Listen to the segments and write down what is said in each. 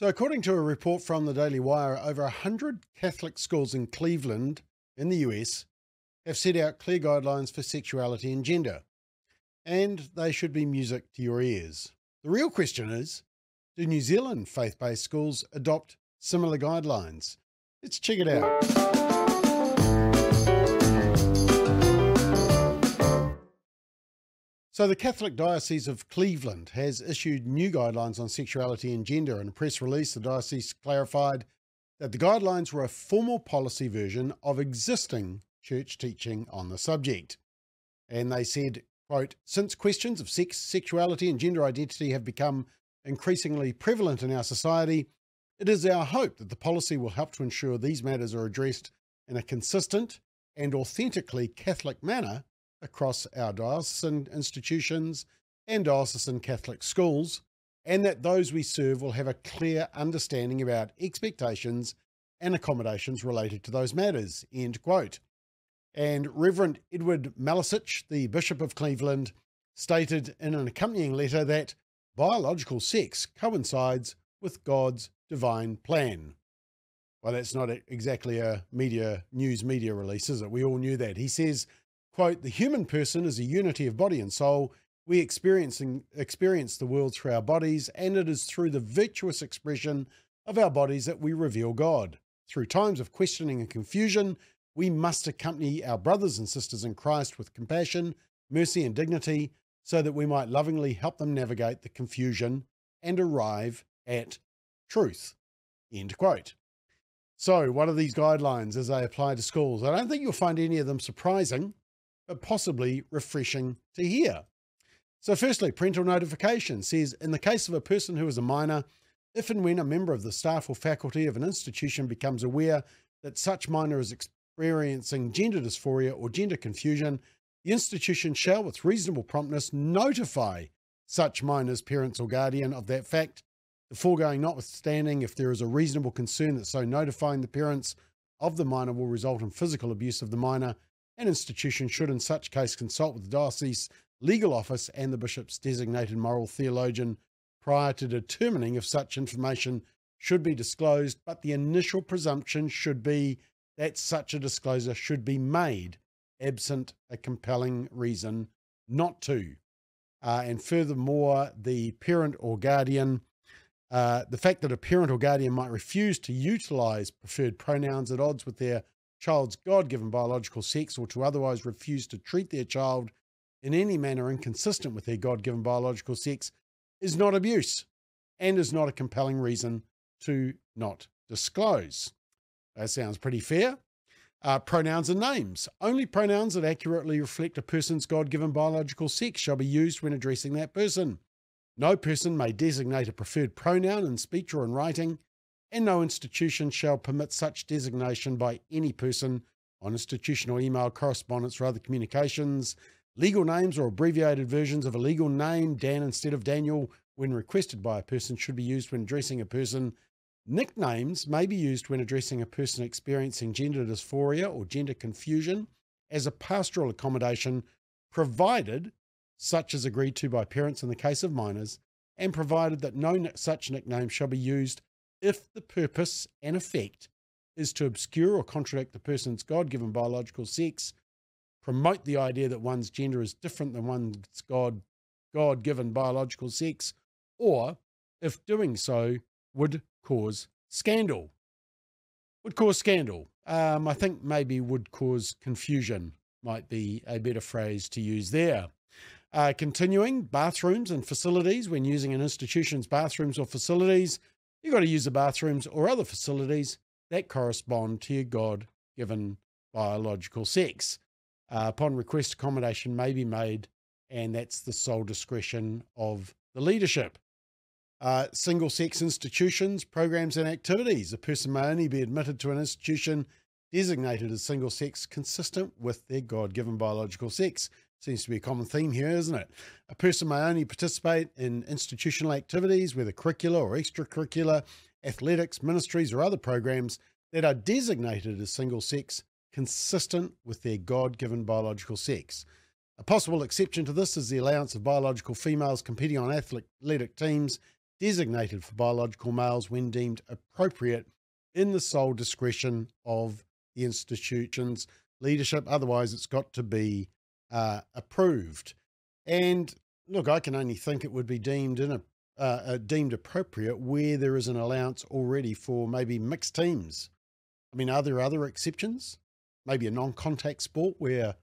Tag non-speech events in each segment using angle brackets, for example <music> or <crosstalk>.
So, according to a report from the Daily Wire, over 100 Catholic schools in Cleveland, in the US, have set out clear guidelines for sexuality and gender, and they should be music to your ears. The real question is do New Zealand faith based schools adopt similar guidelines? Let's check it out. So, the Catholic Diocese of Cleveland has issued new guidelines on sexuality and gender. In a press release, the diocese clarified that the guidelines were a formal policy version of existing church teaching on the subject. And they said, quote, since questions of sex, sexuality, and gender identity have become increasingly prevalent in our society, it is our hope that the policy will help to ensure these matters are addressed in a consistent and authentically Catholic manner across our diocesan institutions and diocesan Catholic schools, and that those we serve will have a clear understanding about expectations and accommodations related to those matters. End quote. And Reverend Edward Malesic, the Bishop of Cleveland, stated in an accompanying letter that biological sex coincides with God's divine plan. Well, that's not exactly a media news media release, is it? We all knew that. He says Quote, the human person is a unity of body and soul. We experiencing, experience the world through our bodies, and it is through the virtuous expression of our bodies that we reveal God. Through times of questioning and confusion, we must accompany our brothers and sisters in Christ with compassion, mercy, and dignity so that we might lovingly help them navigate the confusion and arrive at truth. End quote. So, what are these guidelines as they apply to schools? I don't think you'll find any of them surprising but possibly refreshing to hear. So, firstly, parental notification says in the case of a person who is a minor, if and when a member of the staff or faculty of an institution becomes aware that such minor is experiencing gender dysphoria or gender confusion, the institution shall, with reasonable promptness, notify such minor's parents or guardian of that fact. The foregoing notwithstanding, if there is a reasonable concern that so notifying the parents of the minor will result in physical abuse of the minor, an institution should, in such case, consult with the diocese legal office and the bishop's designated moral theologian prior to determining if such information should be disclosed, but the initial presumption should be that such a disclosure should be made absent a compelling reason not to. Uh, and furthermore, the parent or guardian, uh, the fact that a parent or guardian might refuse to utilize preferred pronouns at odds with their child's God given biological sex or to otherwise refuse to treat their child in any manner inconsistent with their God given biological sex is not abuse and is not a compelling reason to not disclose. That sounds pretty fair. Uh, pronouns and names. Only pronouns that accurately reflect a person's God given biological sex shall be used when addressing that person. No person may designate a preferred pronoun in speech or in writing and no institution shall permit such designation by any person on institutional email correspondence or other communications. Legal names or abbreviated versions of a legal name, Dan instead of Daniel, when requested by a person, should be used when addressing a person. Nicknames may be used when addressing a person experiencing gender dysphoria or gender confusion as a pastoral accommodation, provided such is agreed to by parents in the case of minors, and provided that no such nickname shall be used if the purpose and effect is to obscure or contradict the person's God given biological sex, promote the idea that one's gender is different than one's God God given biological sex, or if doing so would cause scandal. Would cause scandal. Um, I think maybe would cause confusion might be a better phrase to use there. Uh, continuing, bathrooms and facilities. When using an institution's bathrooms or facilities, You've got to use the bathrooms or other facilities that correspond to your God given biological sex. Uh, upon request, accommodation may be made, and that's the sole discretion of the leadership. Uh, single sex institutions, programs, and activities. A person may only be admitted to an institution designated as single sex consistent with their God given biological sex. Seems to be a common theme here, isn't it? A person may only participate in institutional activities, whether curricular or extracurricular, athletics, ministries, or other programs that are designated as single sex, consistent with their God given biological sex. A possible exception to this is the allowance of biological females competing on athletic teams designated for biological males when deemed appropriate in the sole discretion of the institution's leadership. Otherwise, it's got to be uh, approved. And look, I can only think it would be deemed in a uh, uh, deemed appropriate where there is an allowance already for maybe mixed teams. I mean, are there other exceptions? Maybe a non-contact sport where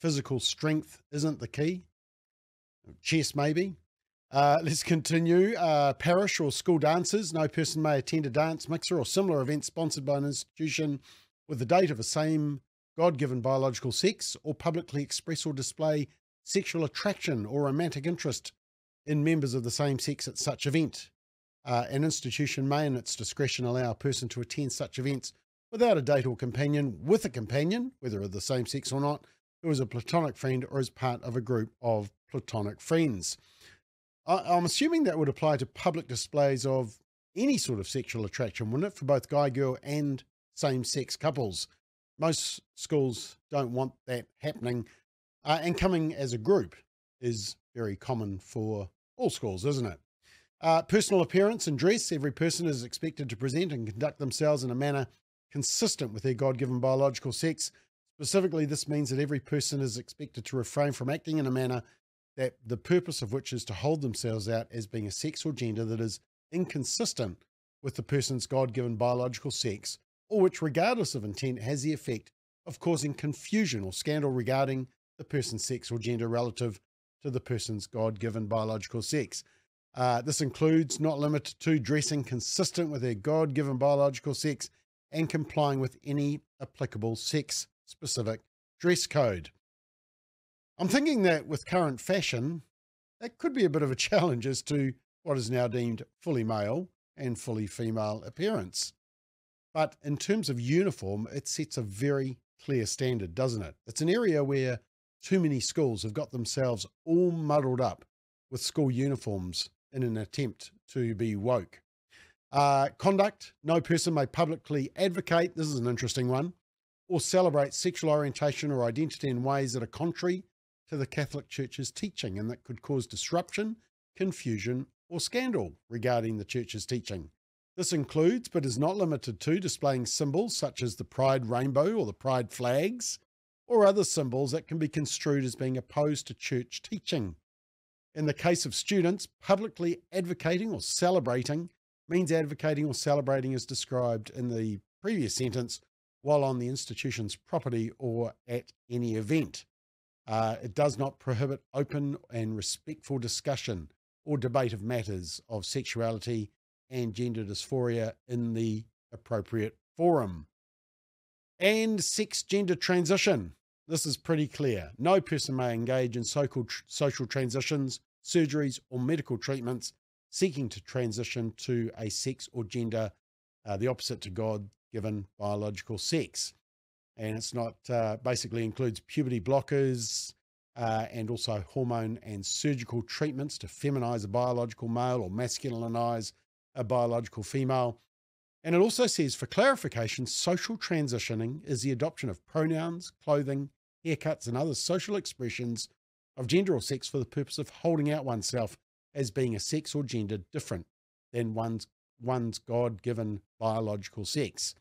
physical strength isn't the key. Chess, maybe. Uh, <laughs> let's continue. Uh, parish or school dances. No person may attend a dance mixer or similar event sponsored by an institution with the date of the same God given biological sex or publicly express or display sexual attraction or romantic interest in members of the same sex at such event. Uh, an institution may, in its discretion, allow a person to attend such events without a date or companion, with a companion, whether of the same sex or not, who is a platonic friend or is part of a group of platonic friends. I, am assuming that would apply to public displays of any sort of sexual attraction, wouldn't it, for both guy, girl, and same sex couples? Most schools don't want that happening. Uh, and coming as a group is very common for all schools, isn't it? Uh, personal appearance and dress. Every person is expected to present and conduct themselves in a manner consistent with their God given biological sex. Specifically, this means that every person is expected to refrain from acting in a manner that the purpose of which is to hold themselves out as being a sex or gender that is inconsistent with the person's God given biological sex, or which, regardless of intent, has the effect of causing confusion or scandal regarding the person's sex or gender relative to the person's God given biological sex. Uh, this includes, not limited to, dressing consistent with their God given biological sex and complying with any applicable sex specific dress code. I'm thinking that with current fashion, that could be a bit of a <laughs> challenge as to what is now deemed fully male and fully female appearance. But in terms of uniform, it sets a very clear standard, doesn't it? It's an area where too many schools have got themselves all muddled up with school uniforms in an attempt to be woke. Uh, conduct no person may publicly advocate, this is an interesting one, or celebrate sexual orientation or identity in ways that are contrary to the Catholic Church's teaching and that could cause disruption, confusion, or scandal regarding the Church's teaching. This includes, but is not limited to, displaying symbols such as the Pride rainbow or the Pride flags, or other symbols that can be construed as being opposed to church teaching. In the case of students, publicly advocating or celebrating means advocating or celebrating as described in the previous sentence while on the institution's property or at any event. Uh, it does not prohibit open and respectful discussion or debate of matters of sexuality and gender dysphoria in the appropriate forum. And sex gender transition. This is pretty clear. No person may engage in social, social transitions, surgeries, or medical treatments seeking to transition to a sex or gender, uh, the opposite to God given biological sex and it's not uh, basically includes puberty blockers uh, and also hormone and surgical treatments to feminize a biological male or masculinize a biological female. And it also says for clarification, social transitioning is the adoption of pronouns, clothing, haircuts, and other social expressions of gender or sex for the purpose of holding out oneself as being a sex or gender different than one's, one's God given biological sex.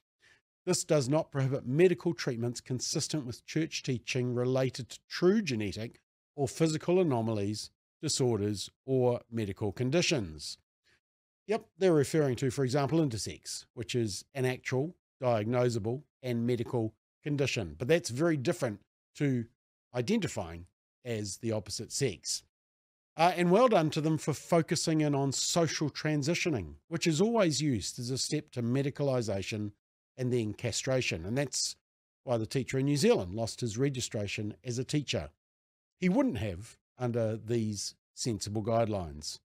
This does not prohibit medical treatments consistent with church teaching related to true genetic or physical anomalies, disorders, or medical conditions. Yep, they're referring to, for example, intersex, which is an actual, diagnosable, and medical condition. But that's very different to identifying as the opposite sex. Uh, and well done to them for focusing in on social transitioning, which is always used as a step to medicalisation and then castration. And that's why the teacher in New Zealand lost his registration as a teacher. He wouldn't have under these sensible guidelines.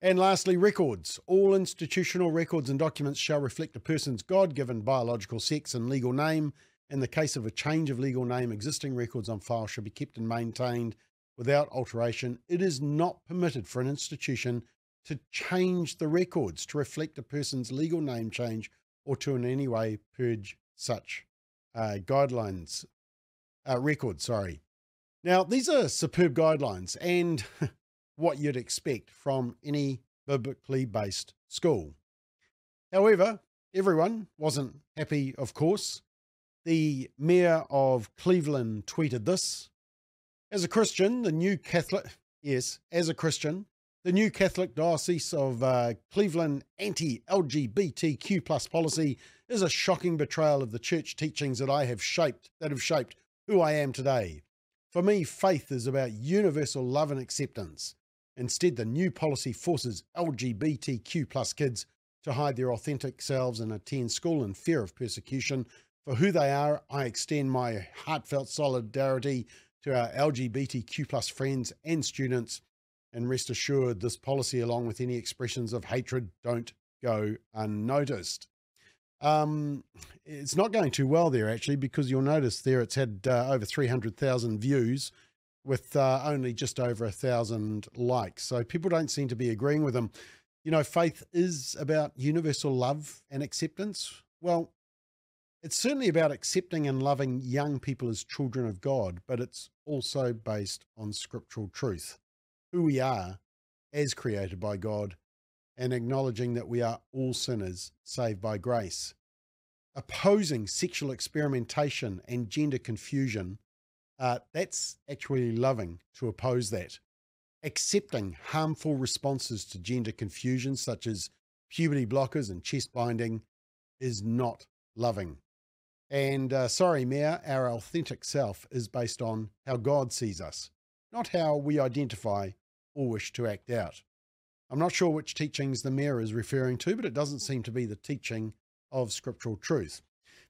And lastly, records. All institutional records and documents shall reflect a person's God given biological sex and legal name. In the case of a change of legal name, existing records on file shall be kept and maintained without alteration. It is not permitted for an institution to change the records to reflect a person's legal name change or to in any way purge such uh, guidelines, uh, records, sorry. Now, these are superb guidelines and <laughs> what you'd expect from any biblically based school. However, everyone wasn't happy, of course. The mayor of Cleveland tweeted this As a Christian, the new Catholic, <laughs> yes, as a Christian, the new Catholic Diocese of uh, Cleveland anti LGBTQ plus policy is a shocking betrayal of the church teachings that I have shaped, that have shaped who I am today. For me, faith is about universal love and acceptance. Instead, the new policy forces LGBTQ plus kids to hide their authentic selves and attend school in fear of persecution. For who they are, I extend my heartfelt solidarity to our LGBTQ plus friends and students. And rest assured, this policy, along with any expressions of hatred, don't go unnoticed. Um, it's not going too well there, actually, because you'll notice there it's had uh, over 300,000 views with uh, only just over a thousand likes. So people don't seem to be agreeing with them. You know, faith is about universal love and acceptance. Well, it's certainly about accepting and loving young people as children of God, but it's also based on scriptural truth, who we are as created by God, and acknowledging that we are all sinners saved by grace. Opposing sexual experimentation and gender confusion, uh, that's actually loving to oppose that. Accepting harmful responses to gender confusion, such as puberty blockers and chest binding, is not loving. And uh, sorry, Mayor, our authentic self is based on how God sees us, not how we identify or wish to act out. I'm not sure which teachings the mayor is referring to, but it doesn't seem to be the teaching of scriptural truth.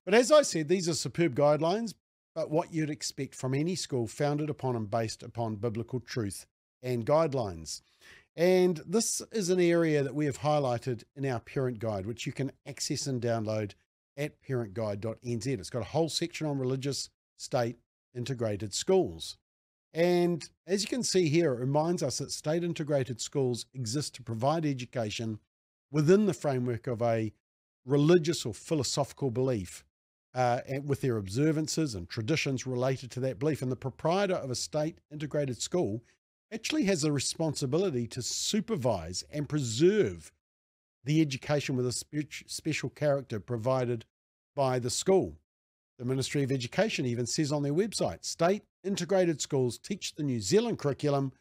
But as I said, these are superb guidelines, but what you'd expect from any school founded upon and based upon biblical truth and guidelines. And this is an area that we have highlighted in our parent guide, which you can access and download at parentguide.nz. It's got a whole section on religious, state, integrated schools. And as you can see here, it reminds us that state integrated schools exist to provide education within the framework of a religious or philosophical belief uh, with their observances and traditions related to that belief. And the proprietor of a state integrated school actually has a responsibility to supervise and preserve the education with a spe- special character provided by the school. The Ministry of Education even says on their website state integrated schools teach the New Zealand curriculum,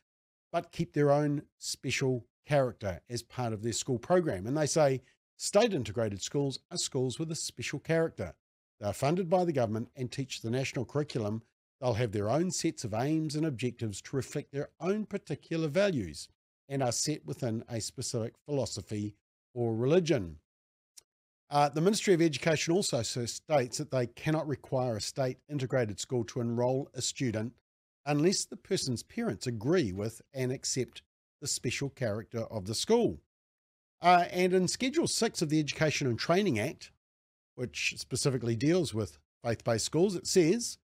but keep their own special character as part of their school program. And they say state integrated schools are schools with a special character. They are funded by the government and teach the national curriculum. They'll have their own sets of aims and objectives to reflect their own particular values and are set within a specific philosophy or religion. Uh, the Ministry of Education also states that they cannot require a state integrated school to enrol a student unless the person's parents agree with and accept the special character of the school. Uh, and in Schedule 6 of the Education and Training Act, which specifically deals with faith based schools, it says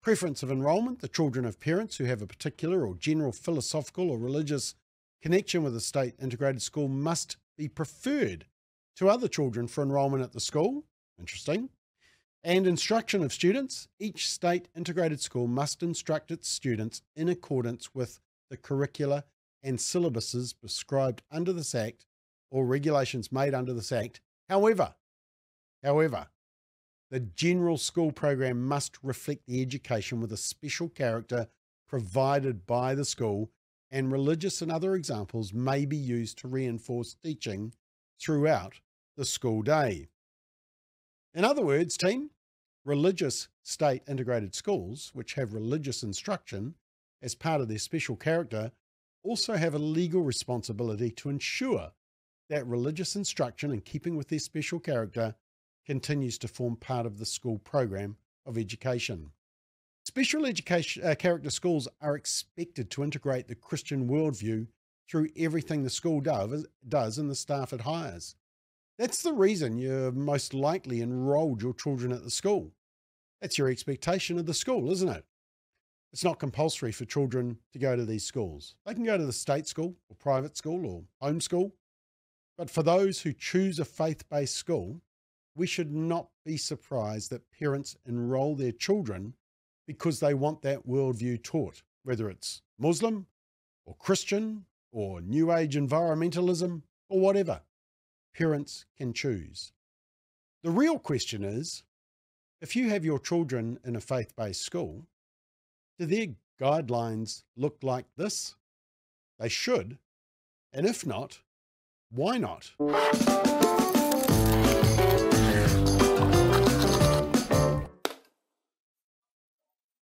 preference of enrolment, the children of parents who have a particular or general philosophical or religious connection with a state integrated school must be preferred to other children for enrolment at the school. Interesting. And instruction of students. Each state integrated school must instruct its students in accordance with the curricula and syllabuses prescribed under this Act or regulations made under this Act. However, however, the general school program must reflect the education with a special character provided by the school, and religious and other examples may be used to reinforce teaching throughout the school day. In other words, team, religious state integrated schools, which have religious instruction as part of their special character, also have a legal responsibility to ensure that religious instruction, in keeping with their special character, continues to form part of the school program of education. Special education uh, character schools are expected to integrate the Christian worldview through everything the school does, does and the staff it hires. That's the reason you're most likely enrolled your children at the school. That's your expectation of the school, isn't it? It's not compulsory for children to go to these schools. They can go to the state school or private school or homeschool. But for those who choose a faith based school, we should not be surprised that parents enroll their children because they want that worldview taught, whether it's Muslim or Christian or New Age environmentalism, or whatever. Parents can choose. The real question is if you have your children in a faith based school, do their guidelines look like this? They should. And if not, why not?